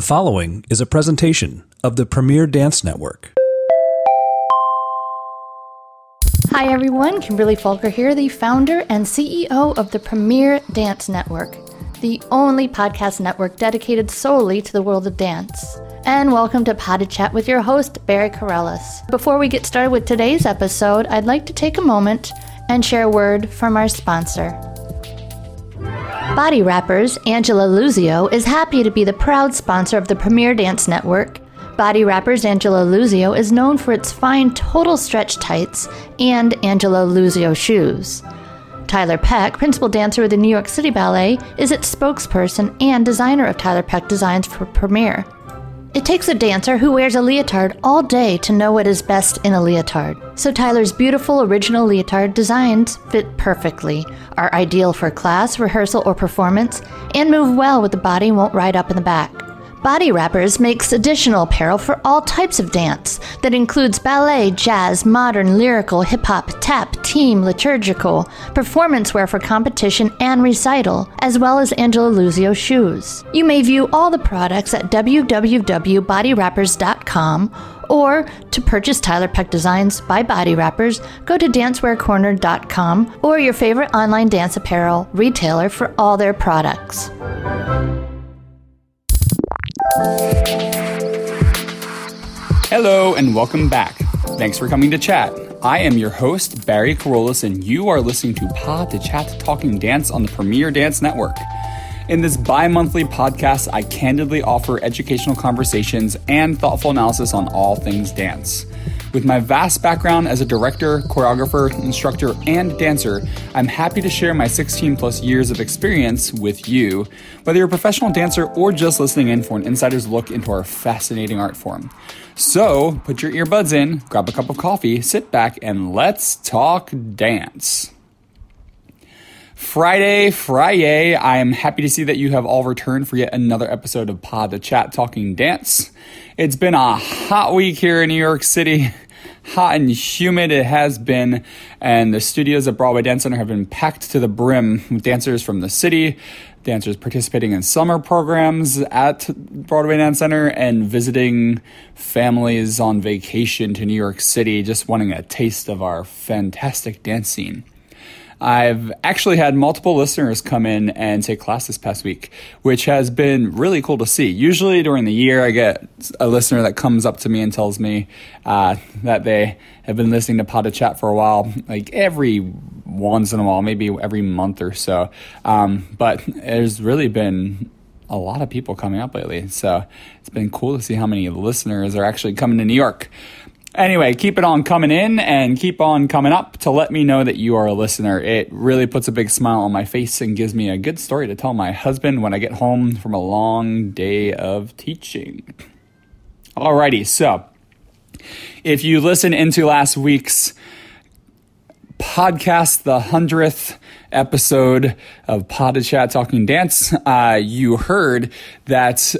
The following is a presentation of the Premier Dance Network. Hi everyone, Kimberly Falker here, the founder and CEO of the Premier Dance Network, the only podcast network dedicated solely to the world of dance. And welcome to Pod de Chat with your host, Barry Kerollis. Before we get started with today's episode, I'd like to take a moment and share a word from our sponsor. Body Wrappers, Angelo Luzio, is happy to be the proud sponsor of the Premier Dance Network. Body Wrappers Angelo Luzio is known for its fine total stretch tights and Angelo Luzio shoes. Tiler Peck, principal dancer with the New York City Ballet, is its spokesperson and designer of Tiler Peck designs for Premier. It takes a dancer who wears a leotard all day to know what is best in a leotard. So Tiler's beautiful original leotard designs fit perfectly, are ideal for class, rehearsal, or performance, and move well with the body won't ride up in the back. Body Wrappers makes additional apparel for all types of dance that includes ballet, jazz, modern, lyrical, hip hop, tap, team, liturgical, performance wear for competition and recital, as well as Angelo Luzio shoes. You may view all the products at www.bodywrappers.com or to purchase Tiler Peck Designs by Body Wrappers, go to dancewearcorner.com or your favorite online dance apparel retailer for all their products. Hello and welcome back. Thanks for coming to chat. I am your host, Barry Kerollis, and you are listening to Pod de Chat Talking Dance on the Premier Dance Network. In this bi monthly podcast, I candidly offer educational conversations and thoughtful analysis on all things dance. With my vast background as a director, choreographer, instructor, and dancer, I'm happy to share my 16 plus years of experience with you, whether you're a professional dancer or just listening in for an insider's look into our fascinating art form. So, put your earbuds in, grab a cup of coffee, sit back, and let's talk dance. Friday, Friday. I am happy to see that you have all returned for yet another episode of Pod de Chat Talking Dance. It's been a hot week here in New York City. Hot and humid it has been, and the studios at Broadway Dance Center have been packed to the brim with dancers from the city, dancers participating in summer programs at Broadway Dance Center, and visiting families on vacation to New York City, just wanting a taste of our fantastic dance scene. I've actually had multiple listeners come in and take class this past week, which has been really cool to see. Usually during the year, I get a listener that comes up to me and tells me uh, that they have been listening to Pod Chat for a while, like every once in a while, maybe every month or so. Um, but there's really been a lot of people coming up lately. So it's been cool to see how many listeners are actually coming to New York. Anyway, keep it on coming in and keep on coming up to let me know that you are a listener. It really puts a big smile on my face and gives me a good story to tell my husband when I get home from a long day of teaching. Alrighty, so if you listen into last week's podcast, the 100th episode of Pod Chat Talking Dance, uh, you heard that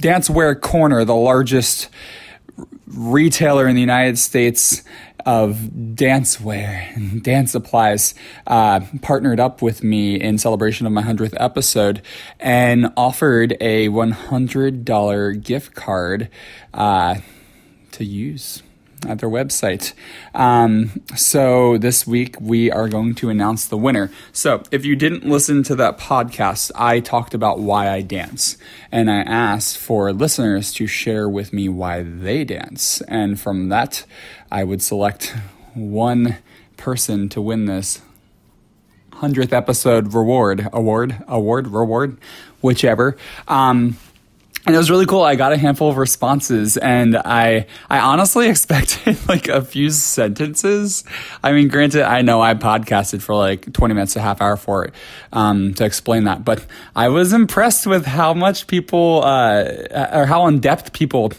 Dancewear Corner, the largest retailer in the United States of dancewear and dance supplies uh, partnered up with me in celebration of my 100th episode and offered a $100 gift card uh, to use at their website. Um, so this week we are going to announce the winner. So if you didn't listen to that podcast, I talked about why I dance and I asked for listeners to share with me why they dance. And from that, I would select one person to win this 100th episode reward, award, award, reward, whichever. Um, and it was really cool. I got a handful of responses, and I I honestly expected like a few sentences. I mean, granted, I know I podcasted for like twenty minutes, a half hour for it um, to explain that, but I was impressed with how much people uh, or how in depth people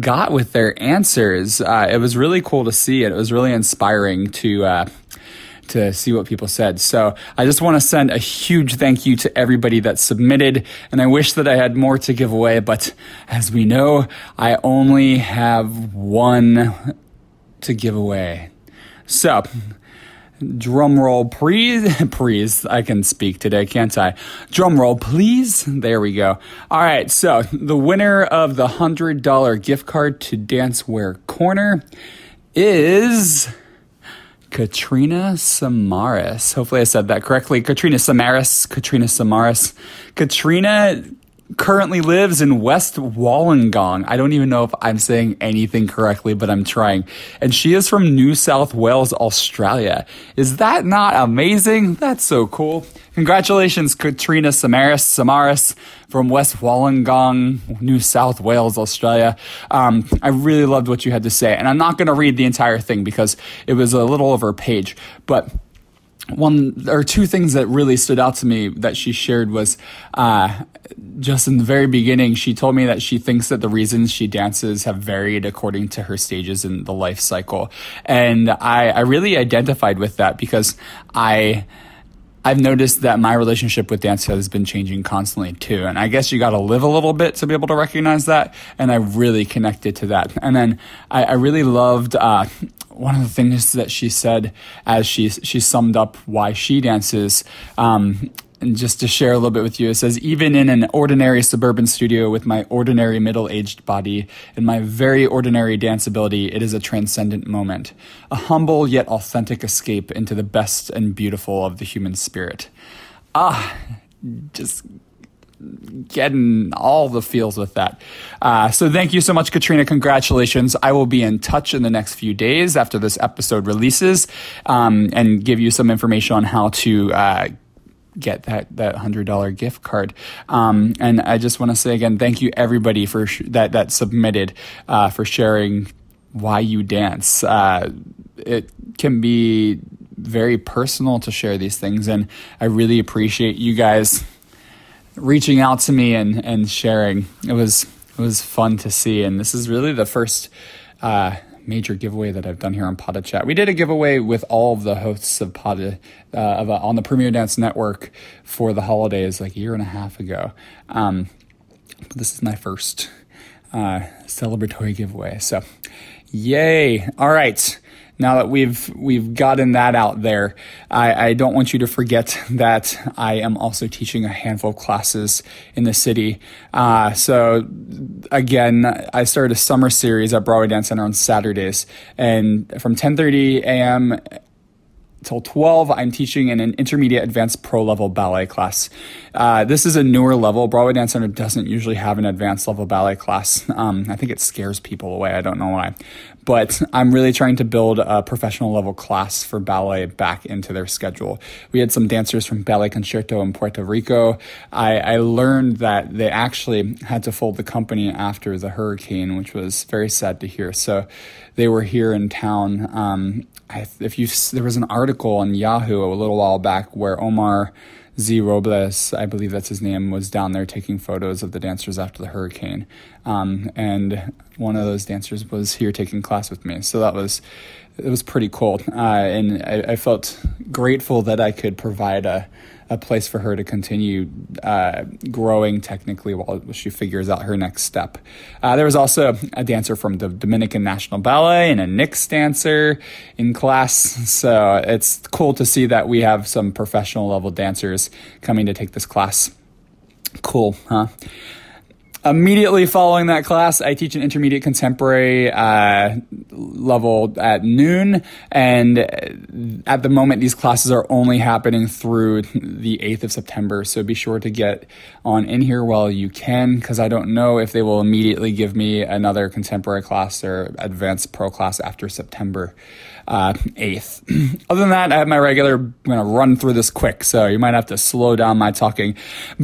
got with their answers. Uh, it was really cool to see it. It was really inspiring to. Uh, to see what people said. So I just want to send a huge thank you to everybody that submitted. And I wish that I had more to give away, but as we know, I only have one to give away. So Drum roll, please. please. I can speak today, can't I? Drum roll, please. There we go. All right. So the winner of the $100 gift card to Dancewear Corner is Katrina Samaras. Hopefully I said that correctly. Katrina Samaras. Katrina Samaras. Katrina currently lives in West Wollongong. I don't even know if I'm saying anything correctly, but I'm trying. And she is from New South Wales, Australia. Is that not amazing? That's so cool. Congratulations, Katrina Samaris, Samaris from West Wollongong, New South Wales, Australia. Um, I really loved what you had to say. And I'm not going to read the entire thing because it was a little over a page, but one or two things that really stood out to me that she shared was uh, just in the very beginning she told me that she thinks that the reasons she dances have varied according to her stages in the life cycle. And i, I really identified with that because i I've noticed that my relationship with dance has been changing constantly too. And I guess you got to live a little bit to be able to recognize that. And I really connected to that. And then I, I really loved, uh, one of the things that she said as she she summed up why she dances. Um, and just to share a little bit with you, it says, even in an ordinary suburban studio with my ordinary middle aged body and my very ordinary dance ability, it is a transcendent moment, a humble yet authentic escape into the best and beautiful of the human spirit. Ah, just getting all the feels with that. Uh, so thank you so much, Katrina. Congratulations. I will be in touch in the next few days after this episode releases um, and give you some information on how to. Uh, get that that hundred dollar gift card. Um, and I just want to say again, thank you everybody for sh- that that submitted uh, for sharing why you dance. Uh, it can be very personal to share these things, and I really appreciate you guys reaching out to me and, and sharing. It was it was fun to see, and this is really the first uh, major giveaway that I've done here on Poda Chat. We did a giveaway with all of the hosts of Poda uh, of, uh, on the Premier Dance Network for the holidays like a year and a half ago. Um, this is my first uh, celebratory giveaway, so yay! All right now that we've we've gotten that out there, I, I, don't want you to forget that I am also teaching a handful of classes in the city. Uh, so again, I started a summer series at Broadway Dance Center on Saturdays, and from 10:30 a.m till 12, I'm teaching in an intermediate advanced pro level ballet class. Uh, this is a newer level. Broadway Dance Center doesn't usually have an advanced level ballet class. Um, I think it scares people away. I don't know why. But I'm really trying to build a professional level class for ballet back into their schedule. We had some dancers from Ballet Concerto in Puerto Rico. I, I learned that they actually had to fold the company after the hurricane, which was very sad to hear. So they were here in town. Um, if you there was an article on Yahoo a little while back where Omar Z Robles, I believe that's his name, was down there taking photos of the dancers after the hurricane, um, and one of those dancers was here taking class with me. So that was it was pretty cool, uh, and I, I, felt grateful that I could provide a a place for her to continue uh, growing technically while she figures out her next step. Uh, there was also a dancer from the Dominican National Ballet and a Knicks dancer in class. So it's cool to see that we have some professional level dancers coming to take this class. Cool, huh? Immediately following that class, I teach an intermediate contemporary uh, level at noon. And at the moment, these classes are only happening through the 8th of September. So be sure to get on in here while you can, because I don't know if they will immediately give me another contemporary class or advanced pro class after September uh, 8th. Other than that, I have my regular, I'm going to run through this quick, so you might have to slow down my talking.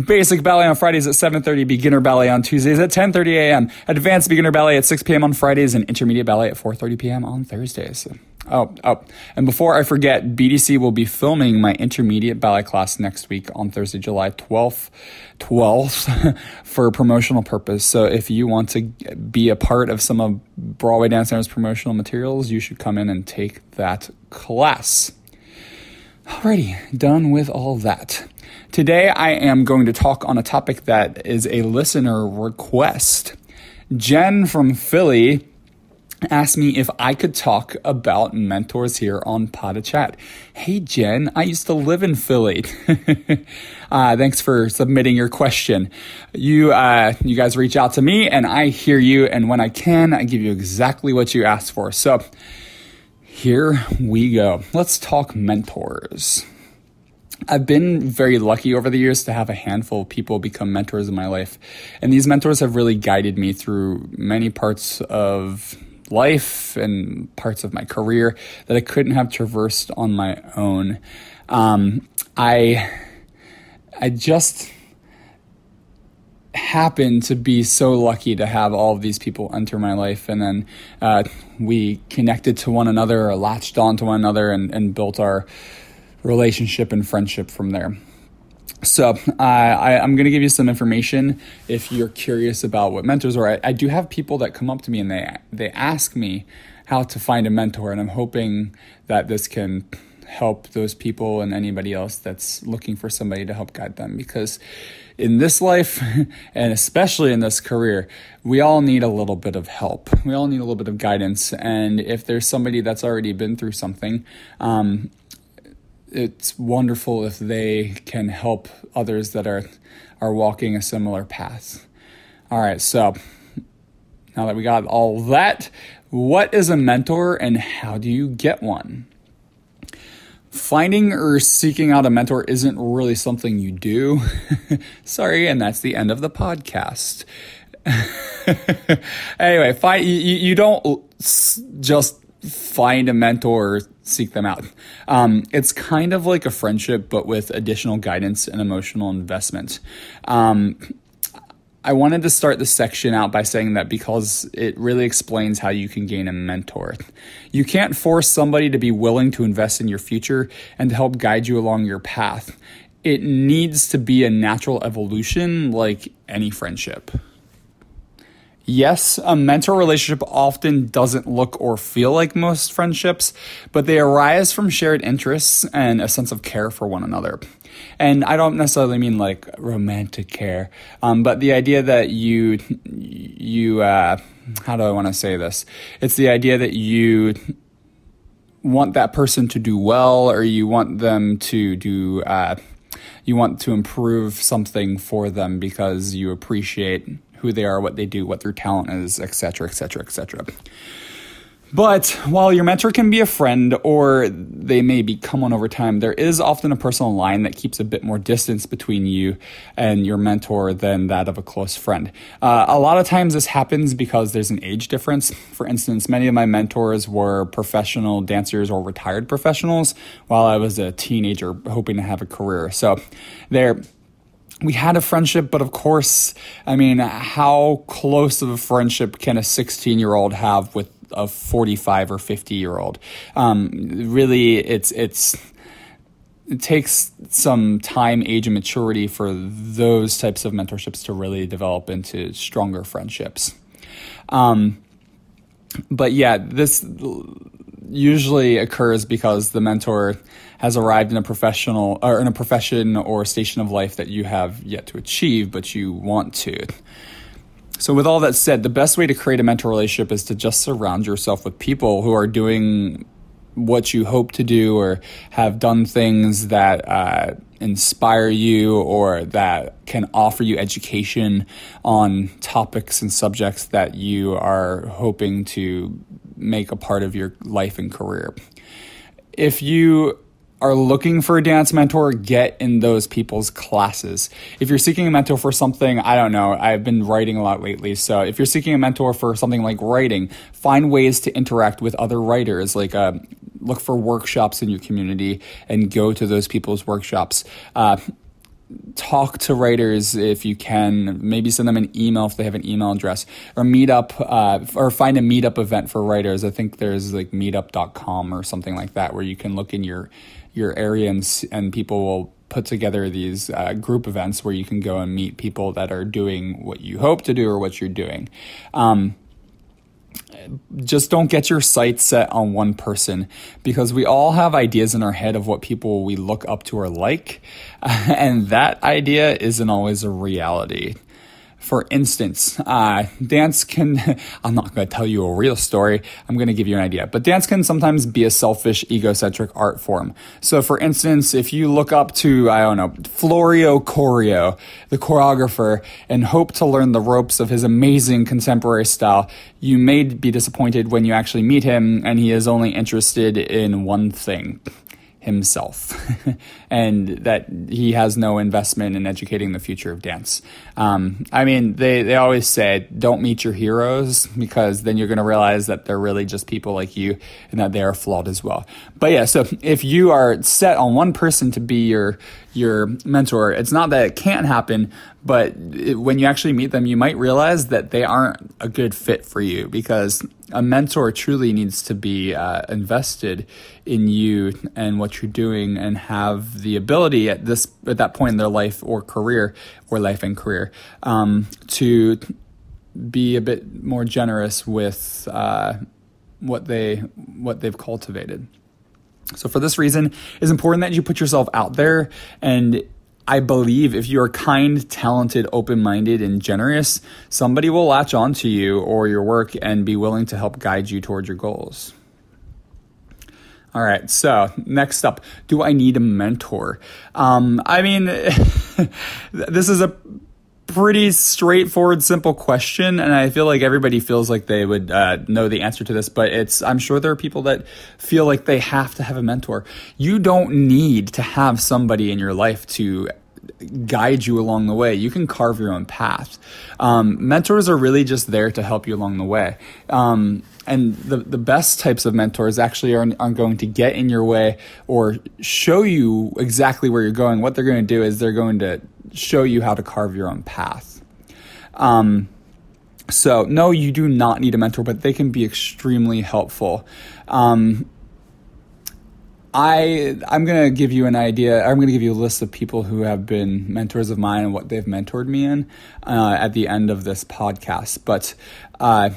Basic ballet on Fridays at 7.30, beginner ballet on Tuesdays at 10.30 a.m., advanced beginner ballet at 6 p.m. on Fridays, and intermediate ballet at 4.30 p.m. on Thursdays. Oh, oh, and before I forget, BDC will be filming my intermediate ballet class next week on Thursday, July 12th, 12th for promotional purpose. So if you want to be a part of some of Broadway Dance Center's promotional materials, you should come in and take that class. Alrighty, done with all that. Today I am going to talk on a topic that is a listener request. Jen from Philly asked me if I could talk about mentors here on Pod Chat. Hey Jen, I used to live in Philly. uh, thanks for submitting your question. You uh, you guys reach out to me and I hear you, and when I can, I give you exactly what you asked for. So here we go. Let's talk mentors. I've been very lucky over the years to have a handful of people become mentors in my life. And these mentors have really guided me through many parts of life and parts of my career that I couldn't have traversed on my own. Um, I I just happened to be so lucky to have all of these people enter my life, and then uh, we connected to one another, or latched on to one another, and, and built our relationship and friendship from there. So uh, I, am going to give you some information if you're curious about what mentors are. I, I, do have people that come up to me and they they ask me how to find a mentor, and I'm hoping that this can help those people and anybody else that's looking for somebody to help guide them. Because in this life, and especially in this career, we all need a little bit of help. We all need a little bit of guidance, and if there's somebody that's already been through something, um, it's wonderful if they can help others that are are walking a similar path. All right, so now that we got all that, what is a mentor and how do you get one? Finding or seeking out a mentor isn't really something you do. Sorry, and that's the end of the podcast. anyway, find, you, you don't just find a mentor seek them out. Um, it's kind of like a friendship, but with additional guidance and emotional investment. Um, I wanted to start this section out by saying that because it really explains how you can gain a mentor. You can't force somebody to be willing to invest in your future and to help guide you along your path. It needs to be a natural evolution like any friendship. Yes, a mentor relationship often doesn't look or feel like most friendships, but they arise from shared interests and a sense of care for one another. And I don't necessarily mean like romantic care, um, but the idea that you, you, uh, how do I want to say this? It's the idea that you want that person to do well or you want them to do, uh, you want to improve something for them because you appreciate who they are, what they do, what their talent is, etc., etc., etc. But while your mentor can be a friend or they may become one over time, there is often a personal line that keeps a bit more distance between you and your mentor than that of a close friend. Uh, a lot of times this happens because there's an age difference. For instance, many of my mentors were professional dancers or retired professionals while I was a teenager hoping to have a career. So they're we had a friendship, but of course, I mean, how close of a friendship can a 16 year old have with a 45 or 50 year old? Um, really, it's, it's, it takes some time, age, and maturity for those types of mentorships to really develop into stronger friendships. Um, but yeah, this usually occurs because the mentor has arrived in a professional or in a profession or station of life that you have yet to achieve, but you want to. So, with all that said, the best way to create a mentor relationship is to just surround yourself with people who are doing what you hope to do or have done things that uh, inspire you or that can offer you education on topics and subjects that you are hoping to make a part of your life and career. If you are looking for a dance mentor, get in those people's classes. If you're seeking a mentor for something, I don't know, I've been writing a lot lately. So if you're seeking a mentor for something like writing, find ways to interact with other writers. Like, uh, look for workshops in your community and go to those people's workshops. Uh, talk to writers if you can. Maybe send them an email if they have an email address, or meet up, uh, or find a meetup event for writers. I think there's like meetup.com or something like that where you can look in your your area and, and people will put together these uh, group events where you can go and meet people that are doing what you hope to do or what you're doing. Um, just don't get your sights set on one person because we all have ideas in our head of what people we look up to are like, and that idea isn't always a reality. For instance, uh, dance can, I'm not going to tell you a real story, I'm going to give you an idea, but dance can sometimes be a selfish, egocentric art form. So, for instance, if you look up to, I don't know, Florio Corio, the choreographer, and hope to learn the ropes of his amazing contemporary style, you may be disappointed when you actually meet him and he is only interested in one thing himself and that he has no investment in educating the future of dance. Um, I mean, they, they always say, don't meet your heroes because then you're going to realize that they're really just people like you and that they are flawed as well. But yeah, so if you are set on one person to be your, your mentor, it's not that it can't happen, but it, when you actually meet them, you might realize that they aren't a good fit for you because a mentor truly needs to be uh, invested in you and what you're doing and have the ability at this at that point in their life or career or life and career um, to be a bit more generous with uh, what they what they've cultivated. So for this reason, it's important that you put yourself out there and I believe if you're kind, talented, open minded, and generous, somebody will latch onto you or your work and be willing to help guide you towards your goals. All right, so next up, do I need a mentor? Um, I mean, this is a pretty straightforward, simple question, and I feel like everybody feels like they would uh, know the answer to this. But it's I'm sure there are people that feel like they have to have a mentor. You don't need to have somebody in your life to guide you along the way. You can carve your own path. Um, mentors are really just there to help you along the way. Um, and the, the best types of mentors actually are, are going to get in your way or show you exactly where you're going. What they're going to do is they're going to show you how to carve your own path. Um, so, no, you do not need a mentor, but they can be extremely helpful. Um, I I'm gonna give you an idea. I'm gonna give you a list of people who have been mentors of mine and what they've mentored me in uh, at the end of this podcast. But uh,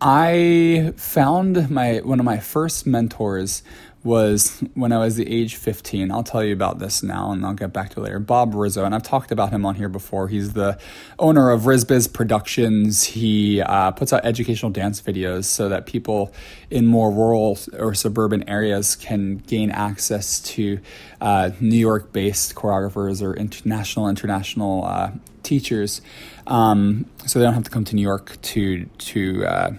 I found my one of my first mentors was when I was the age 15. I'll tell you about this now and I'll get back to it later. Bob Rizzo, and I've talked about him on here before. He's the owner of Rizbiz Productions. He uh, puts out educational dance videos so that people in more rural or suburban areas can gain access to uh, New York based choreographers or international, international uh, teachers. Um, so they don't have to come to New York to, to, uh,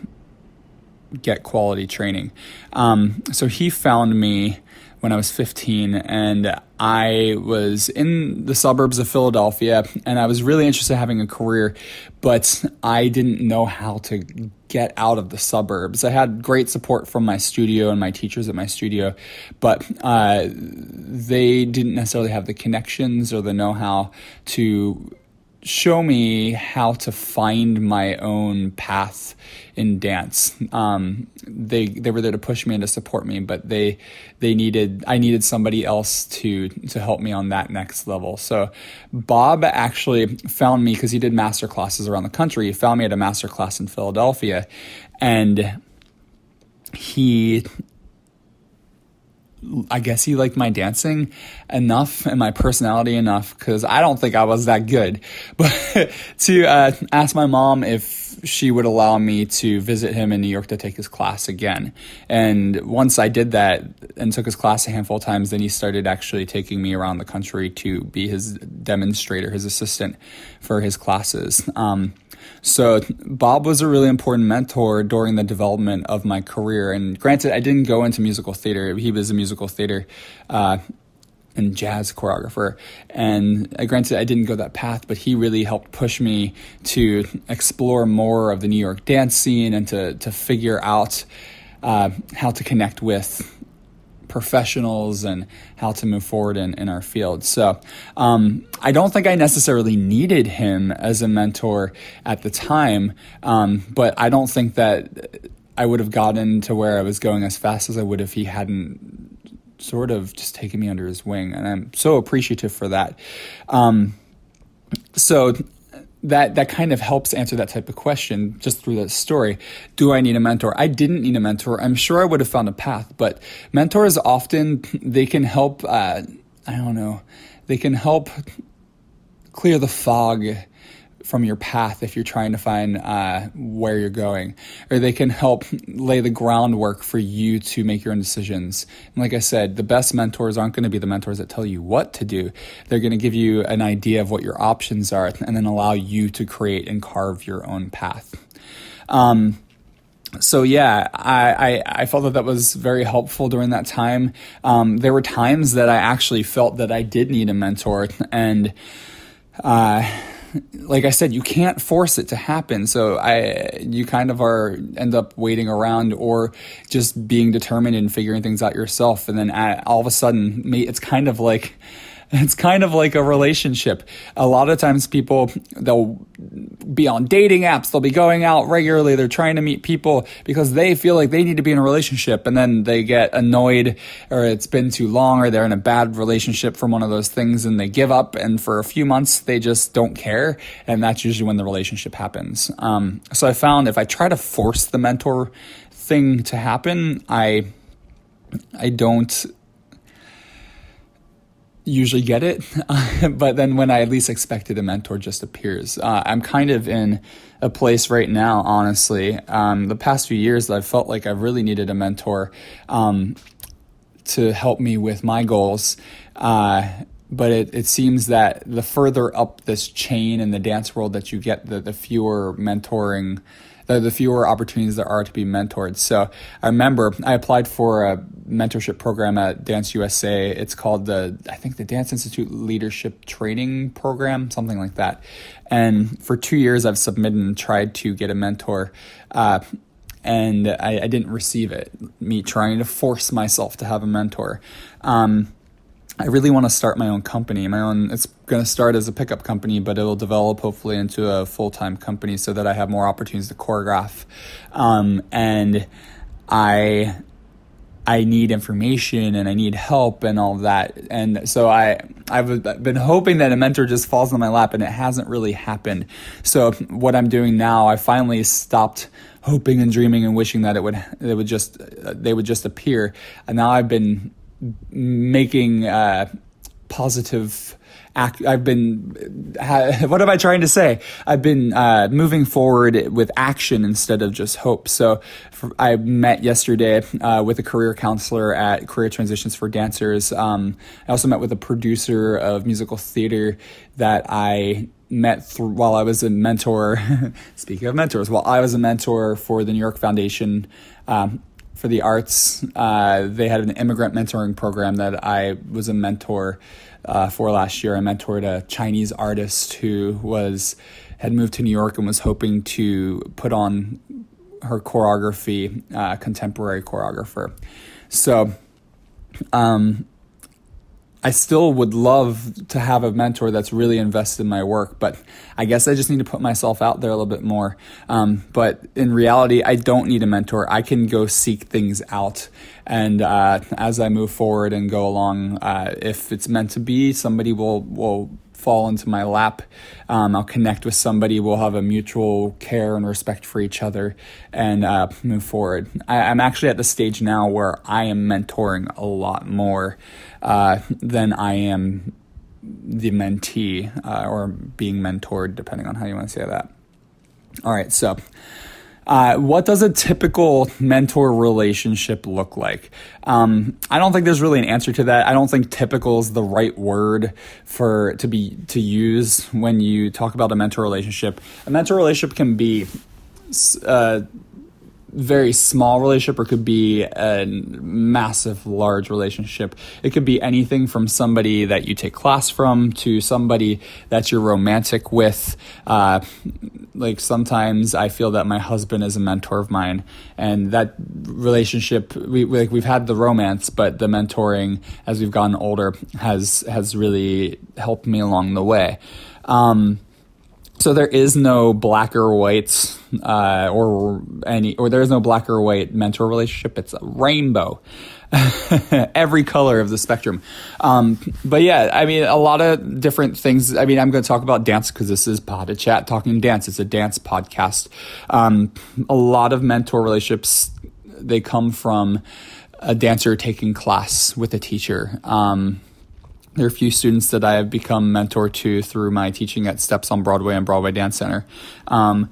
get quality training. Um, so he found me when I was 15, and I was in the suburbs of Philadelphia, and I was really interested in having a career, but I didn't know how to get out of the suburbs. I had great support from my studio and my teachers at my studio, but uh, they didn't necessarily have the connections or the know how to show me how to find my own path in dance. Um, they they were there to push me and to support me, but they they needed I needed somebody else to to help me on that next level. So Bob actually found me because he did master classes around the country. He found me at a master class in Philadelphia, and he I guess he liked my dancing enough and my personality enough because I don't think I was that good. But to uh, ask my mom if she would allow me to visit him in New York to take his class again. And once I did that and took his class a handful of times, then he started actually taking me around the country to be his demonstrator, his assistant for his classes. Um, so Bob was a really important mentor during the development of my career. And granted, I didn't go into musical theater. He was a musical theater uh, and jazz choreographer. And uh, granted, I didn't go that path, but he really helped push me to explore more of the New York dance scene and to to figure out uh, how to connect with professionals and how to move forward in, in our field. So um, I don't think I necessarily needed him as a mentor at the time, um, but I don't think that I would have gotten to where I was going as fast as I would if he hadn't sort of just taken me under his wing. And I'm so appreciative for that. Um, so that that kind of helps answer that type of question just through that story. Do I need a mentor? I didn't need a mentor. I'm sure I would have found a path, but mentors often they can help. Uh, I don't know. They can help clear the fog from your path if you're trying to find uh, where you're going, or they can help lay the groundwork for you to make your own decisions. And like I said, the best mentors aren't going to be the mentors that tell you what to do. They're going to give you an idea of what your options are and then allow you to create and carve your own path. Um, so yeah, I, I, I, felt that that was very helpful during that time. Um, there were times that I actually felt that I did need a mentor, and uh, like I said, you can't force it to happen. So I, you kind of are end up waiting around or just being determined and figuring things out yourself, and then uh, all of a sudden, it's kind of like it's kind of like a relationship. A lot of times people, they'll be on dating apps, they'll be going out regularly, they're trying to meet people because they feel like they need to be in a relationship and then they get annoyed or it's been too long or they're in a bad relationship from one of those things and they give up and for a few months they just don't care and that's usually when the relationship happens. Um, so I found if I try to force the mentor thing to happen, I I don't usually get it, but then when I at least expected, a mentor just appears. Uh, I'm kind of in a place right now, honestly. Um, the past few years, that I've felt like I've really needed a mentor um, to help me with my goals. Uh, but it, it seems that the further up this chain in the dance world that you get, the, the fewer mentoring the, the fewer opportunities there are to be mentored. So I remember I applied for a mentorship program at Dance USA. It's called the, I think the Dance Institute Leadership Training Program, something like that. And for two years, I've submitted and tried to get a mentor. Uh, and I, I, didn't receive it. Me trying to force myself to have a mentor. Um, I really want to start my own company. My own it's going to start as a pickup company, but it'll develop hopefully into a full time company so that I have more opportunities to choreograph. Um, and I I need information and I need help and all that. And so I I've been hoping that a mentor just falls in my lap and it hasn't really happened. So what I'm doing now, I finally stopped hoping and dreaming and wishing that it would it would just they would just appear. And now I've been making uh, positive act. I've been, what am I trying to say? I've been uh, moving forward with action instead of just hope. So for, I met yesterday uh, with a career counselor at Career Transitions for Dancers. Um, I also met with a producer of musical theater that I met while I was a mentor. speaking of mentors, while I was a mentor for the New York Foundation. Um, for the arts. Uh, they had an immigrant mentoring program that I was a mentor uh, for last year. I mentored a Chinese artist who was had moved to New York and was hoping to put on her choreography, uh, contemporary choreographer. So, um, I still would love to have a mentor that's really invested in my work, but I guess I just need to put myself out there a little bit more. Um, but in reality, I don't need a mentor. I can go seek things out. And uh, as I move forward and go along, uh, if it's meant to be, somebody will, will fall into my lap. Um, I'll connect with somebody. We'll have a mutual care and respect for each other and uh, move forward. I, am actually at the stage now where I am mentoring a lot more uh, than I am the mentee uh, or being mentored, depending on how you want to say that. All right, so uh, what does a typical mentor relationship look like? Um, I don't think there's really an answer to that. I don't think typical is the right word for to be to use when you talk about a mentor relationship. A mentor relationship can be uh, very small relationship or could be a massive large relationship. It could be anything from somebody that you take class from to somebody that you're romantic with. Uh, like sometimes i feel that my husband is a mentor of mine and that relationship we like we've had the romance but the mentoring as we've gotten older has has really helped me along the way. Um, so there is no black or white, uh, or any, or there is no black or white mentor relationship. It's a rainbow, every color of the spectrum. Um, but yeah, I mean, a lot of different things. I mean, I'm going to talk about dance because this is Pod Chat talking dance. It's a dance podcast. Um, a lot of mentor relationships they come from a dancer taking class with a teacher. Um, there are a few students that I have become mentor to through my teaching at Steps on Broadway and Broadway Dance Center. Um,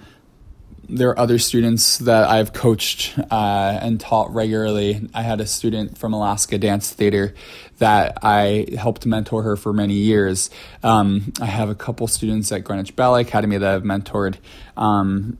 there are other students that I've coached uh, and taught regularly. I had a student from Alaska Dance Theater that I helped mentor her for many years. Um, I have a couple students at Greenwich Ballet Academy that I've mentored. Um,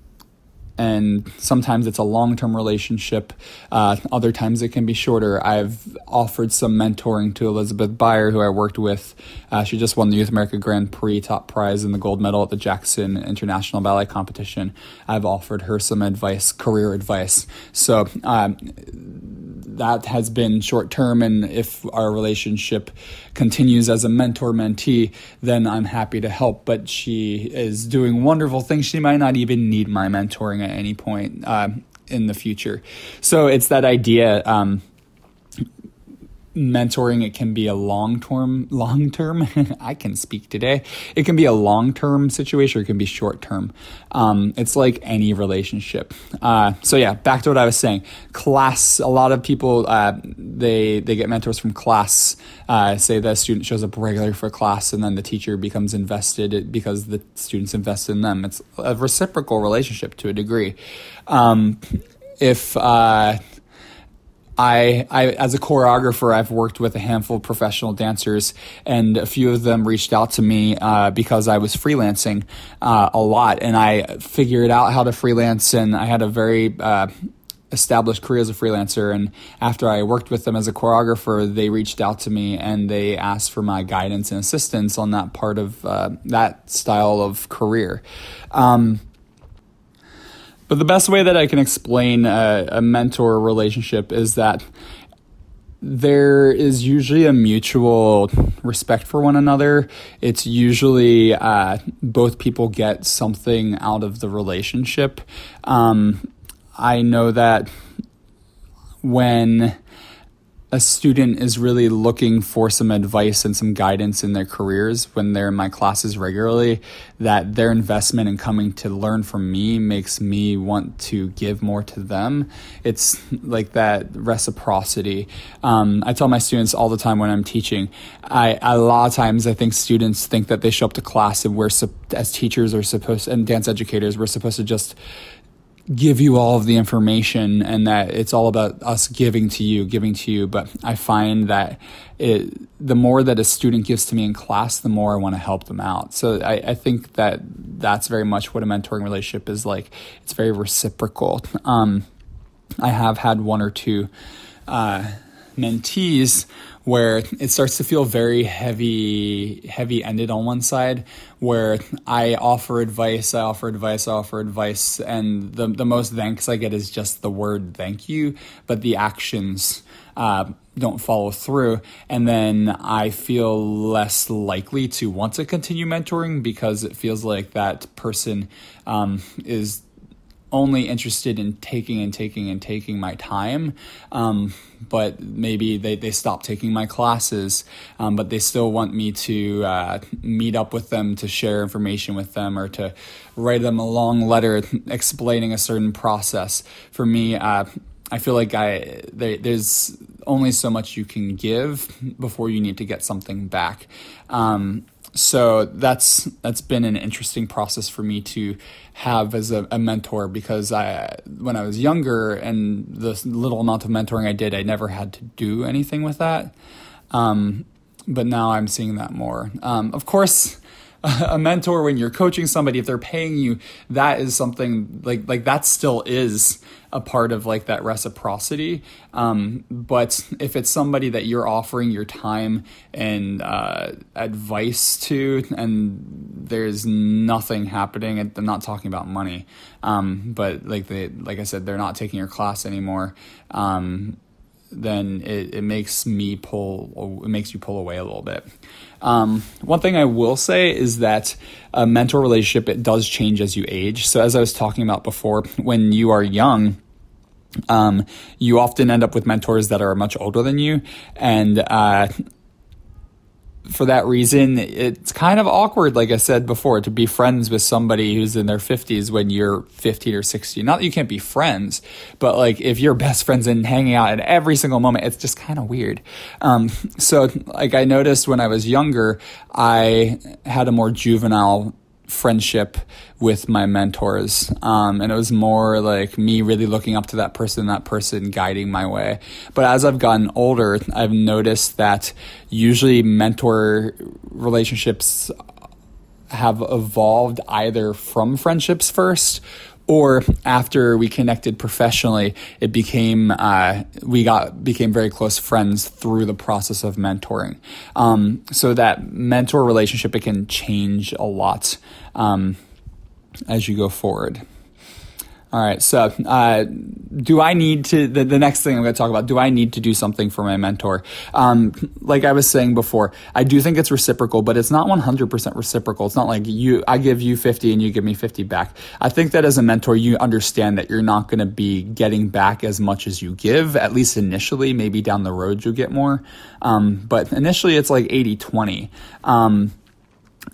and sometimes it's a long term relationship. Uh, other times it can be shorter. I've offered some mentoring to Elizabeth Beyer, who I worked with. Uh, she just won the Youth America Grand Prix top prize and the gold medal at the Jackson International Ballet Competition. I've offered her some advice, career advice. So um, that has been short term. And if our relationship continues as a mentor mentee, then I'm happy to help. But she is doing wonderful things. She might not even need my mentoring at any point uh, in the future. So it's that idea. Um, mentoring it can be a long term long term i can speak today. It can be a long term situation or it can be short term. Um, it's like any relationship. Uh, so yeah back to what i was saying. Class a lot of people uh, they they get mentors from class. Uh, say the student shows up regularly for class and then the teacher becomes invested because the students invest in them. It's a reciprocal relationship to a degree. Um, if uh, I, I, as a choreographer, I've worked with a handful of professional dancers, and a few of them reached out to me uh, because I was freelancing uh, a lot, and I figured out how to freelance, and I had a very uh, established career as a freelancer. And after I worked with them as a choreographer, they reached out to me and they asked for my guidance and assistance on that part of uh, that style of career. Um, but the best way that I can explain a, a mentor relationship is that there is usually a mutual respect for one another. It's usually uh, both people get something out of the relationship. Um, I know that when a student is really looking for some advice and some guidance in their careers when they're in my classes regularly, that their investment in coming to learn from me makes me want to give more to them. It's like that reciprocity. Um, I tell my students all the time when I'm teaching, I, a lot of times I think students think that they show up to class and we're, as teachers are supposed, and dance educators, we're supposed to just give you all of the information and that it's all about us giving to you, giving to you. But I find that it, the more that a student gives to me in class, the more I want to help them out. So I, I think that that's very much what a mentoring relationship is like. It's very reciprocal. Um, I have had one or two uh, mentees where it starts to feel very heavy heavy ended on one side where I offer advice, I offer advice, I offer advice and the the most thanks I get is just the word thank you, but the actions uh, don't follow through. And then I feel less likely to want to continue mentoring because it feels like that person um, is only interested in taking and taking and taking my time. Um, but maybe they, they stop taking my classes, um, but they still want me to uh, meet up with them to share information with them or to write them a long letter explaining a certain process. For me, uh, I feel like I there, there's only so much you can give before you need to get something back. Um, so that's that's been an interesting process for me to have as a, a, mentor because I when I was younger and the little amount of mentoring I did I never had to do anything with that. Um, but now I'm seeing that more. Um, of course a mentor when you're coaching somebody if they're paying you that is something like like that still is a part of like that reciprocity. Um, but if it's somebody that you're offering your time and uh, advice to and there's nothing happening and i'm not talking about money um, but like they like i said they're not taking your class anymore um, then it, it makes me pull it makes you pull away a little bit um, one thing I will say is that a mentor relationship it does change as you age. So as I was talking about before, when you are young, um, you often end up with mentors that are much older than you, and uh, for that reason, it's kind of awkward, like I said before, to be friends with somebody who's in their 50s when you're 15 or 16. Not that you can't be friends, but like if you're best friends and hanging out at every single moment, it's just kind of weird. Um, so, like, I noticed when I was younger, I had a more juvenile friendship with my mentors. Um, and it was more like me really looking up to that person, that person guiding my way. But as I've gotten older, I've noticed that usually mentor relationships have evolved either from friendships first or after we connected professionally, it became uh, we got became very close friends through the process of mentoring. Um, so that mentor relationship it can change a lot um, as you go forward. All right. So, uh, do I need to, the, the next thing I'm going to talk about, do I need to do something for my mentor? Um, like I was saying before, I do think it's reciprocal, but it's not 100% reciprocal. It's not like you, I give you 50 and you give me 50 back. I think that as a mentor, you understand that you're not going to be getting back as much as you give, at least initially. Maybe down the road you'll get more. Um, but initially it's like 80 20. Um,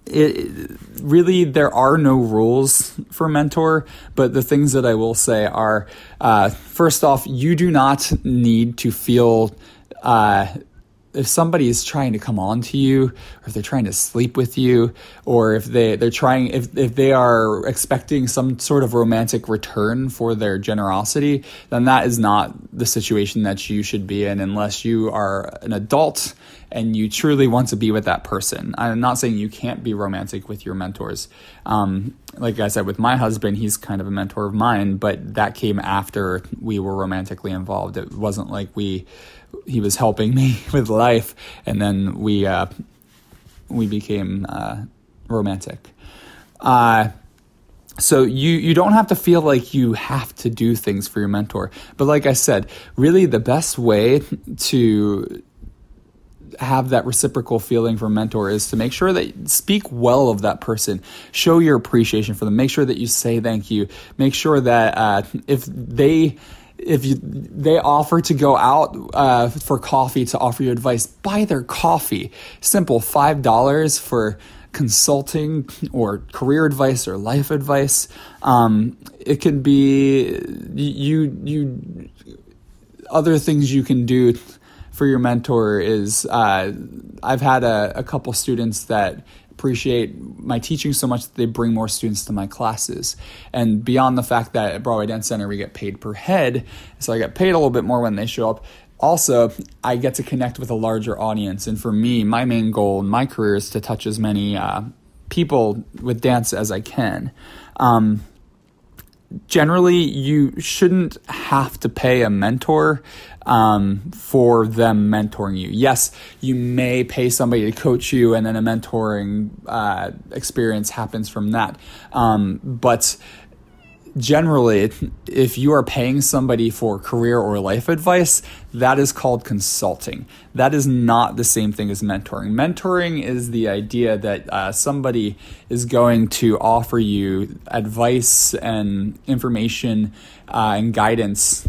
it, really there are no rules for mentor but the things that i will say are uh, first off you do not need to feel uh, if somebody is trying to come on to you or if they're trying to sleep with you or if they they're trying if if they are expecting some sort of romantic return for their generosity then that is not the situation that you should be in unless you are an adult and you truly want to be with that person. I'm not saying you can't be romantic with your mentors. Um, like i said with my husband he's kind of a mentor of mine but that came after we were romantically involved. It wasn't like we he was helping me with life, and then we uh, we became uh, romantic. Uh, so you you don't have to feel like you have to do things for your mentor, but like I said, really the best way to have that reciprocal feeling from mentor is to make sure that speak well of that person show your appreciation for them make sure that you say thank you make sure that uh, if they if you they offer to go out uh, for coffee to offer you advice, buy their coffee. Simple five dollars for consulting or career advice or life advice. Um, it can be you you other things you can do for your mentor is uh, I've had a, a couple students that appreciate my teaching so much that they bring more students to my classes. And beyond the fact that at Broadway Dance Center we get paid per head, so I get paid a little bit more when they show up. Also, I get to connect with a larger audience. And for me, my main goal in my career is to touch as many uh, people with dance as I can. Um, generally you shouldn't have to pay a mentor um, for them mentoring you. Yes, you may pay somebody to coach you, and then a mentoring uh, experience happens from that. Um, but generally, if you are paying somebody for career or life advice, that is called consulting. That is not the same thing as mentoring. Mentoring is the idea that uh, somebody is going to offer you advice and information uh, and guidance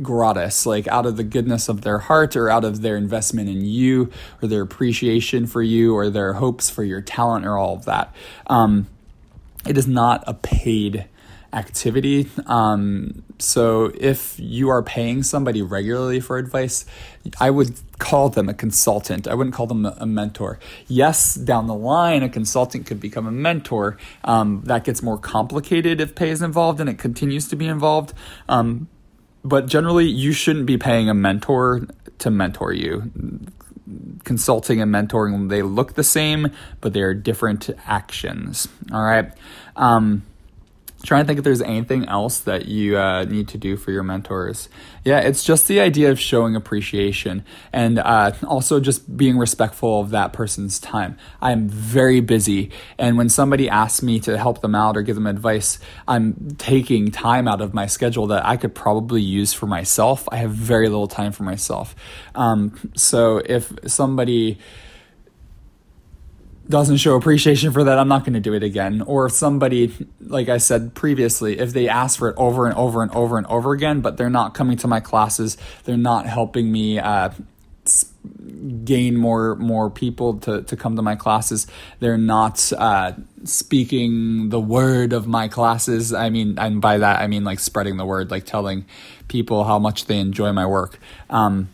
gratis, like out of the goodness of their heart or out of their investment in you or their appreciation for you or their hopes for your talent or all of that. Um, it is not a paid activity. Um, so if you are paying somebody regularly for advice, I would call them a consultant. I wouldn't call them a mentor. Yes, down the line, a consultant could become a mentor. Um, that gets more complicated if pay is involved and it continues to be involved. Um, but generally, you shouldn't be paying a mentor to mentor you consulting and mentoring they look the same but they're different actions. All right. Um, trying to think if there's anything else that you uh, need to do for your mentors. Yeah, it's just the idea of showing appreciation and uh, also just being respectful of that person's time. I am very busy, and when somebody asks me to help them out or give them advice, I'm taking time out of my schedule that I could probably use for myself. I have very little time for myself. Um, so if somebody doesn't show appreciation for that, I'm not going to do it again. Or if somebody, like I said previously, if they ask for it over and over and over and over again, but they're not coming to my classes, they're not helping me uh, gain more more people to, to come to my classes. They're not uh, speaking the word of my classes. I mean, and by that I mean like spreading the word, like telling people how much they enjoy my work. Um,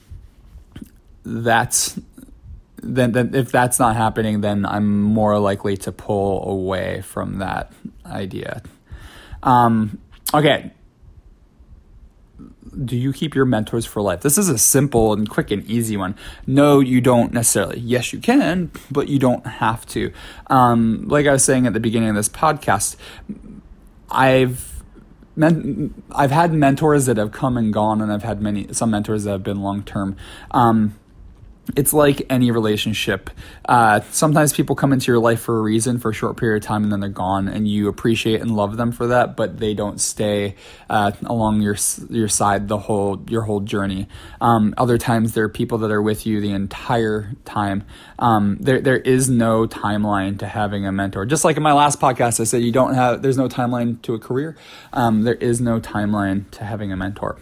that's then, then if that's not happening, then I'm more likely to pull away from that idea. Um, okay, do you keep your mentors for life? This is a simple and quick and easy one. No, you don't necessarily. Yes, you can, but you don't have to. Um, like I was saying at the beginning of this podcast, I've I've had mentors that have come and gone, and I've had many some mentors that have been long term. Um, it's like any relationship. Uh, sometimes people come into your life for a reason, for a short period of time, and then they're gone, and you appreciate and love them for that, but they don't stay uh, along your your side the whole your whole journey. Um, other times, there are people that are with you the entire time. Um, there there is no timeline to having a mentor. Just like in my last podcast, I said you don't have. There's no timeline to a career. Um, there is no timeline to having a mentor.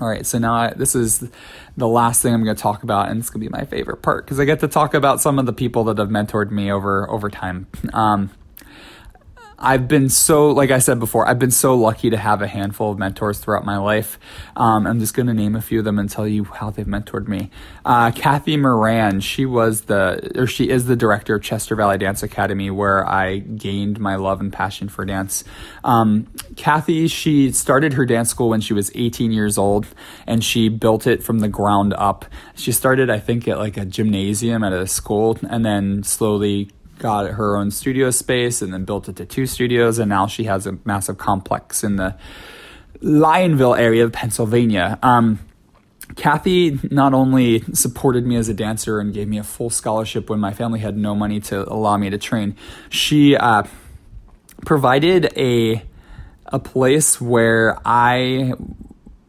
All right, so now I, this is the last thing I'm going to talk about, and it's going to be my favorite part because I get to talk about some of the people that have mentored me over over time. Um, I've been so, like I said before, I've been so lucky to have a handful of mentors throughout my life. Um, I'm just going to name a few of them and tell you how they've mentored me. Uh, Kathy Moran, she was the, or she is the director of Chester Valley Dance Academy, where I gained my love and passion for dance. Um, Kathy, she started her dance school when she was 18 years old, and she built it from the ground up. She started, I think, at like a gymnasium at a school, and then slowly got her own studio space and then built it to two studios and now she has a massive complex in the Lionville area of Pennsylvania. Um, Kathy not only supported me as a dancer and gave me a full scholarship when my family had no money to allow me to train, she uh, provided a a place where I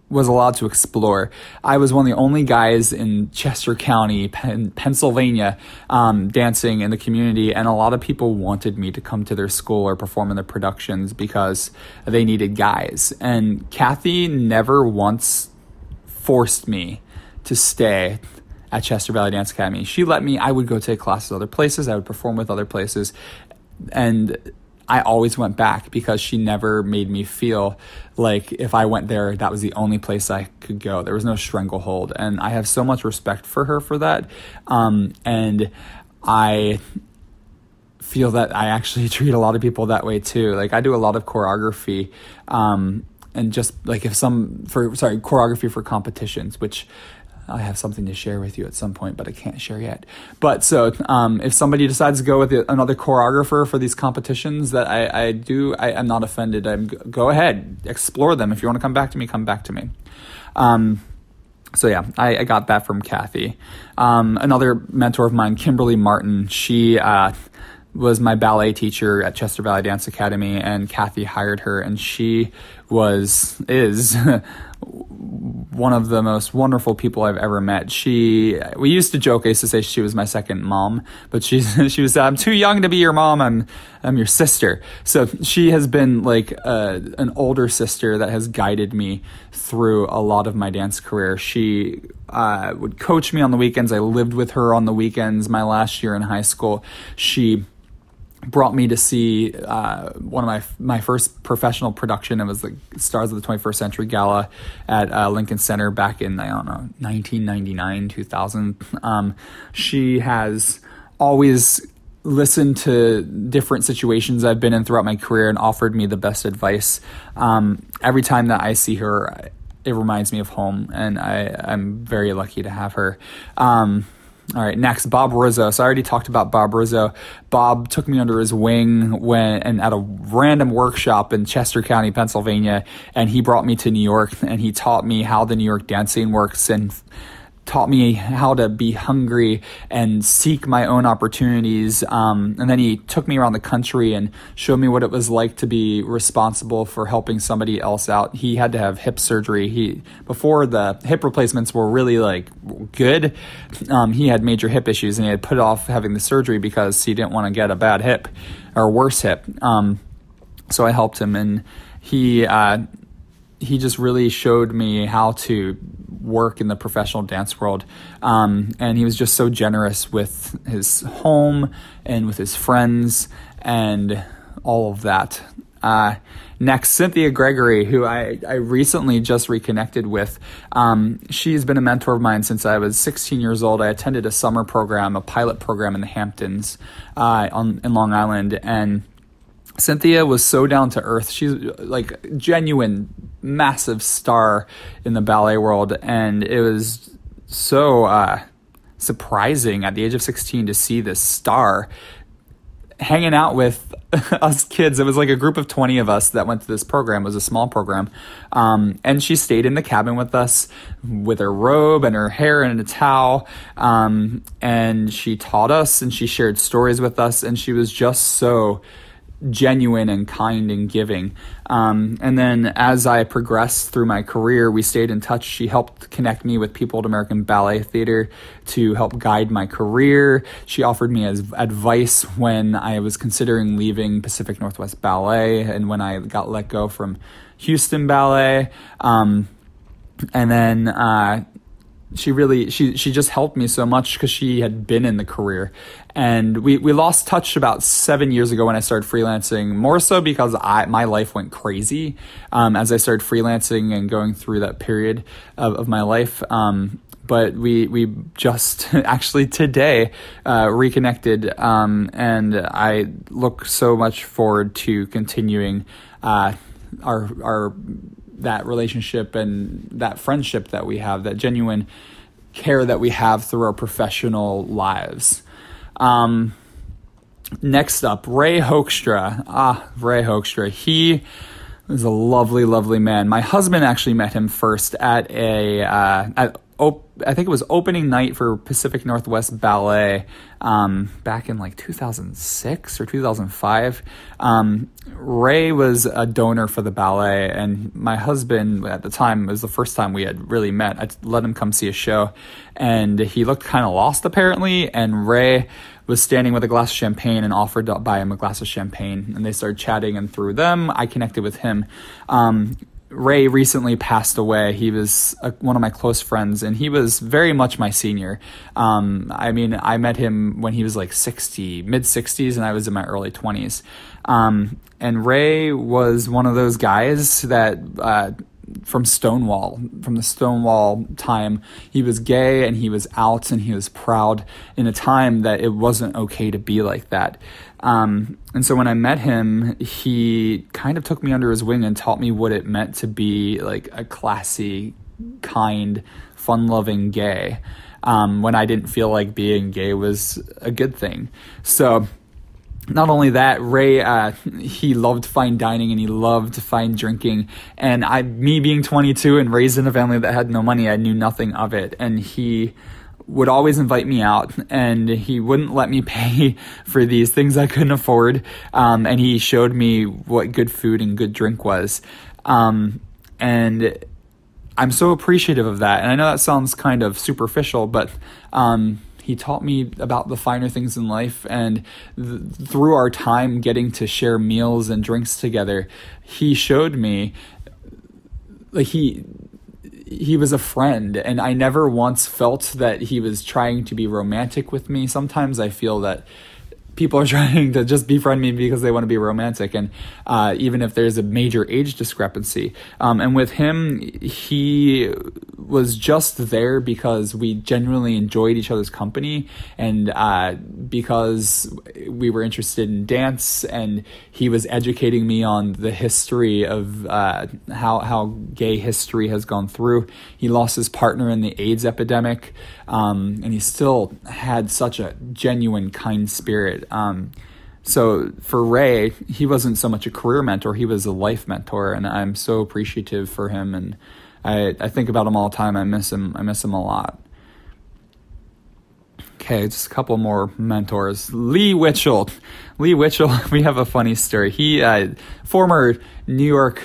was allowed to explore. I was one of the only guys in Chester County, Pen- Pennsylvania, um, dancing in the community, and a lot of people wanted me to come to their school or perform in their productions because they needed guys. And Kathy never once forced me to stay at Chester Valley Dance Academy. She let me, I would go take classes other places, I would perform with other places, and I always went back because she never made me feel like if I went there, that was the only place I could go. There was no stranglehold. And I have so much respect for her for that. Um, and I feel that I actually treat a lot of people that way too. Like I do a lot of choreography. Um, and just like if some for sorry choreography for competitions which I have something to share with you at some point, but I can't share yet. But so, um, if somebody decides to go with another choreographer for these competitions that I, I do, I, am not offended. I'm go ahead, explore them. If you want to come back to me, come back to me. Um, so yeah, I, I, got that from Kathy. Um, another mentor of mine, Kimberly Martin. She uh, was my ballet teacher at Chester Valley Dance Academy, and Kathy hired her, and she was is one of the most wonderful people I've ever met. She, we used to joke. I used to say she was my second mom, but she's, she was. I'm too young to be your mom. I'm I'm your sister. So she has been like uh, an older sister that has guided me through a lot of my dance career. She uh, would coach me on the weekends. I lived with her on the weekends. My last year in high school, she brought me to see uh, one of my my first professional production. It was the Stars of the 21st Century Gala at uh, Lincoln Center back in I don't know 1999 2000. Um, she has always listened to different situations I've been in throughout my career and offered me the best advice. Um, every time that I see her, it reminds me of home, and I, I'm very lucky to have her. Um, all right, next, Bob Rizzo. So I already talked about Bob Rizzo. Bob took me under his wing when and at a random workshop in Chester County, Pennsylvania, and he brought me to New York and he taught me how the New York dancing works and taught me how to be hungry and seek my own opportunities. Um, and then he took me around the country and showed me what it was like to be responsible for helping somebody else out. He had to have hip surgery. He before the hip replacements were really like good. Um, he had major hip issues and he had put off having the surgery because he didn't want to get a bad hip or worse hip. Um, so I helped him and he uh, he just really showed me how to work in the professional dance world. Um, and he was just so generous with his home and with his friends and all of that. Uh, next, Cynthia Gregory, who I, I recently just reconnected with. Um, she's been a mentor of mine since I was 16 years old. I attended a summer program, a pilot program in the Hamptons uh, on, in Long Island, and Cynthia was so down to earth. She's like genuine, massive star in the ballet world, and it was so uh, surprising at the age of 16 to see this star hanging out with us kids. It was like a group of 20 of us that went to this program. It was a small program. Um, and she stayed in the cabin with us with her robe and her hair and a towel. Um, and she taught us and she shared stories with us. And she was just so genuine and kind and giving. Um, and then as I progressed through my career, we stayed in touch. She helped connect me with people at American Ballet Theater to help guide my career. She offered me as advice when I was considering leaving Pacific Northwest Ballet and when I got let go from Houston Ballet. Um, and then uh, she really she she just helped me so much because she had been in the career and we we lost touch about seven years ago when I started freelancing more so because I my life went crazy um, as I started freelancing and going through that period of, of my life um, but we we just actually today uh, reconnected um, and I look so much forward to continuing uh, our our that relationship and that friendship that we have, that genuine care that we have through our professional lives. Um, next up, Ray Hoekstra. Ah, Ray Hoekstra. He is a lovely, lovely man. My husband actually met him first at a uh, at op- I think it was opening night for Pacific Northwest Ballet um, back in like 2006 or 2005. Um, Ray was a donor for the ballet, and my husband at the time was the first time we had really met. I let him come see a show, and he looked kind of lost apparently. And Ray was standing with a glass of champagne and offered to buy him a glass of champagne, and they started chatting. And through them, I connected with him. Um, Ray recently passed away. He was a, one of my close friends, and he was very much my senior. Um, I mean, I met him when he was like 60, mid 60s, and I was in my early 20s. Um, and Ray was one of those guys that. Uh, from Stonewall, from the Stonewall time. He was gay and he was out and he was proud in a time that it wasn't okay to be like that. Um, and so when I met him, he kind of took me under his wing and taught me what it meant to be like a classy, kind, fun loving gay. Um, when I didn't feel like being gay was a good thing. So, not only that, Ray, uh, he loved fine dining and he loved fine drinking. And I, me being 22 and raised in a family that had no money, I knew nothing of it. And he would always invite me out and he wouldn't let me pay for these things I couldn't afford. Um, and he showed me what good food and good drink was. Um, and I'm so appreciative of that. And I know that sounds kind of superficial, but um, he taught me about the finer things in life. And th- through our time getting to share meals and drinks together, he showed me like he he was a friend and I never once felt that he was trying to be romantic with me. Sometimes I feel that people are trying to just befriend me because they want to be romantic and uh, even if there's a major age discrepancy. Um, and with him he was just there because we genuinely enjoyed each other's company and uh, because we were interested in dance and he was educating me on the history of uh, how, how gay history has gone through. He lost his partner in the AIDS epidemic um, and he still had such a genuine kind spirit um, so for Ray, he wasn't so much a career mentor; he was a life mentor, and I'm so appreciative for him. And I, I think about him all the time. I miss him. I miss him a lot. Okay, just a couple more mentors. Leigh Witchel. Leigh Witchel, we have a funny story. He, uh, former New York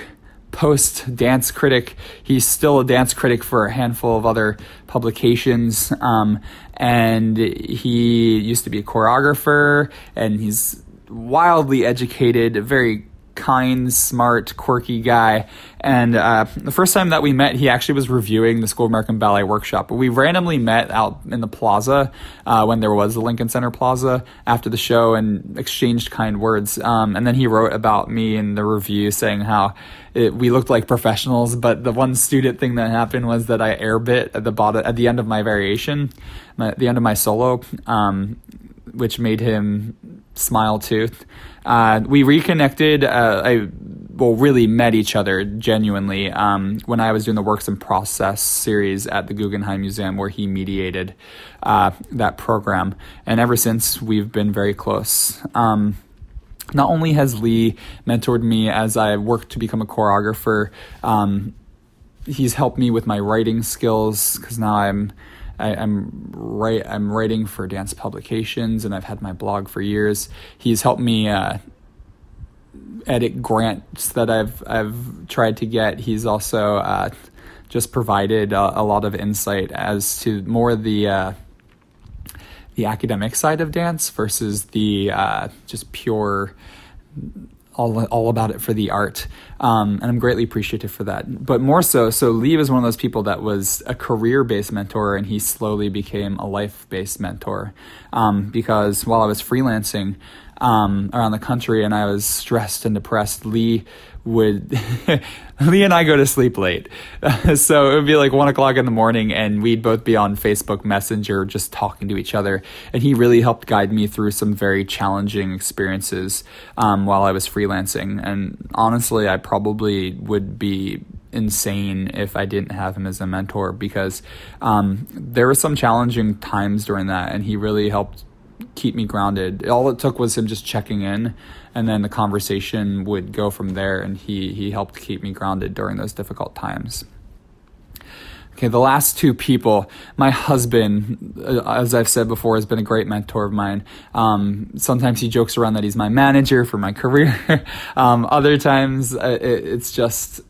Post dance critic. He's still a dance critic for a handful of other publications. Um, and he used to be a choreographer and he's wildly educated, very kind, smart, quirky guy. And uh, the first time that we met, he actually was reviewing the School of American Ballet workshop. But we randomly met out in the plaza uh, when there was the Lincoln Center Plaza after the show and exchanged kind words. Um, and then he wrote about me in the review saying how it, we looked like professionals, but the one student thing that happened was that I air bit at the bottom at the end of my variation, at the end of my solo, um, which made him smile too. Uh, we reconnected. Uh, I well, really met each other genuinely um, when I was doing the Works in Process series at the Guggenheim Museum, where he mediated uh, that program. And ever since, we've been very close. Um, not only has Leigh mentored me as I worked to become a choreographer, um, he's helped me with my writing skills because now I'm I, am right. I'm writing for dance publications, and I've had my blog for years. He's helped me uh, edit grants that I've I've tried to get. He's also uh, just provided a, a, lot of insight as to more the uh, the academic side of dance versus the uh, just pure all, all about it for the art. Um, and I'm greatly appreciative for that. But more so, so Leigh was one of those people that was a career based mentor and he slowly became a life based mentor. Um, because while I was freelancing um, around the country and I was stressed and depressed, Leigh would Leigh and I go to sleep late. so it would be like one o'clock in the morning and we'd both be on Facebook Messenger just talking to each other. And he really helped guide me through some very challenging experiences um, while I was freelancing. And honestly, I probably would be insane if I didn't have him as a mentor because um, there were some challenging times during that and he really helped keep me grounded. All it took was him just checking in and then the conversation would go from there and he he helped keep me grounded during those difficult times okay the last two people my husband uh, as i've said before has been a great mentor of mine. Um, sometimes he jokes around that he's my manager for my career. Um, other times uh, it, it's just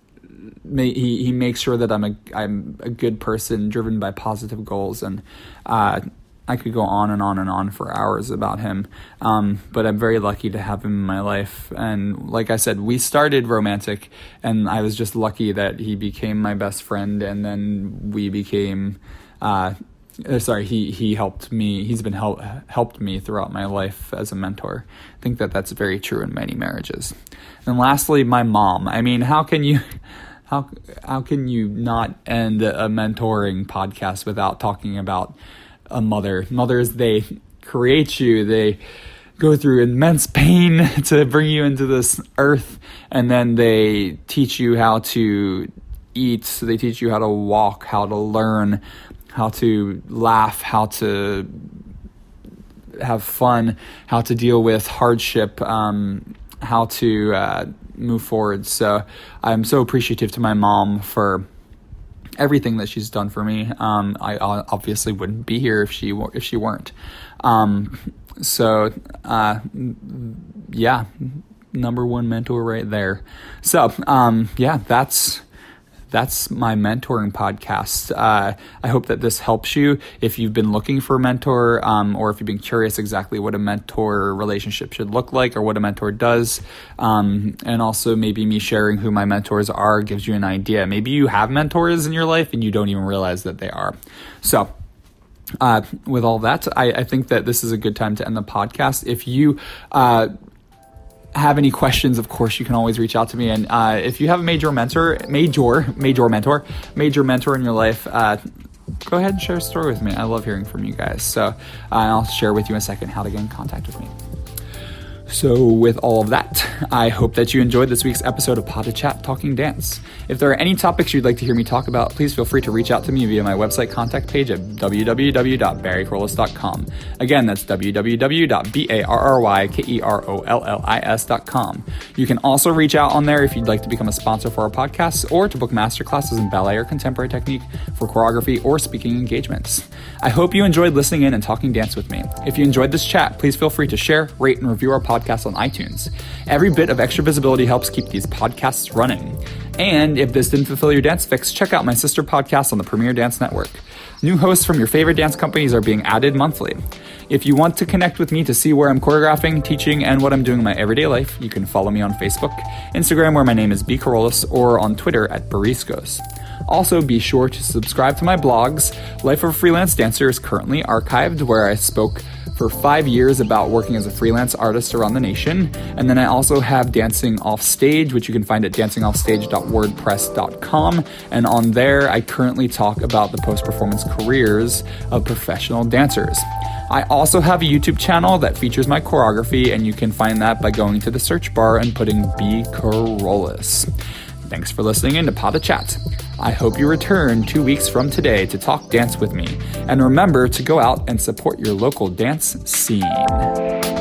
he he makes sure that I'm a I'm a good person driven by positive goals and uh, I could go on and on and on for hours about him. Um, but I'm very lucky to have him in my life. And like I said, we started romantic, and I was just lucky that he became my best friend, and then we became. Uh, sorry, he he helped me. He's been help, helped me throughout my life as a mentor. I think that that's very true in many marriages. And lastly, my mom. I mean, how can you? How, how can you not end a mentoring podcast without talking about a mother. Mothers, they create you, they go through immense pain to bring you into this earth, and then they teach you how to eat, they teach you how to walk, how to learn, how to laugh, how to have fun, how to deal with hardship, um, how to uh, move forward. So I'm so appreciative to my mom for everything that she's done for me. Um, I obviously wouldn't be here if she if she weren't. Um, so uh, yeah, number one mentor right there. So um, yeah, that's that's my mentoring podcast. Uh, I hope that this helps you if you've been looking for a mentor um, or if you've been curious exactly what a mentor relationship should look like or what a mentor does. Um, and also, maybe me sharing who my mentors are gives you an idea. Maybe you have mentors in your life and you don't even realize that they are. So, uh, with all that, I, I, think that this is a good time to end the podcast. If you uh, have any questions, of course, you can always reach out to me. And uh, if you have a major mentor, major, major mentor, major mentor in your life, uh, go ahead and share a story with me. I love hearing from you guys. So uh, I'll share with you in a second how to get in contact with me. So, with all of that, I hope that you enjoyed this week's episode of Pod de Chat Talking Dance. If there are any topics you'd like to hear me talk about, please feel free to reach out to me via my website contact page at www.barrykerollis.com. Again, that's www.barrykerollis.com. You can also reach out on there if you'd like to become a sponsor for our podcast or to book masterclasses in ballet or contemporary technique for choreography or speaking engagements. I hope you enjoyed listening in and talking dance with me. If you enjoyed this chat, please feel free to share, rate, and review our podcast podcast on iTunes. Every bit of extra visibility helps keep these podcasts running. And if this didn't fulfill your dance fix, check out my sister podcast on the Premier Dance Network. New hosts from your favorite dance companies are being added monthly. If you want to connect with me to see where I'm choreographing, teaching, and what I'm doing in my everyday life, you can follow me on Facebook, Instagram, where my name is B. Kerollis, or on Twitter at Bariscos. Also, be sure to subscribe to my blogs. Life of a Freelance Dancer is currently archived, where I spoke for five years about working as a freelance artist around the nation. And then I also have Dancing Offstage, which you can find at dancingoffstage.wordpress.com. And on there, I currently talk about the post performance careers of professional dancers. I also have a YouTube channel that features my choreography, and you can find that by going to the search bar and putting B. Kerollis. Thanks for listening in to Pod de Chat. I hope you return two weeks from today to talk dance with me. And remember to go out and support your local dance scene.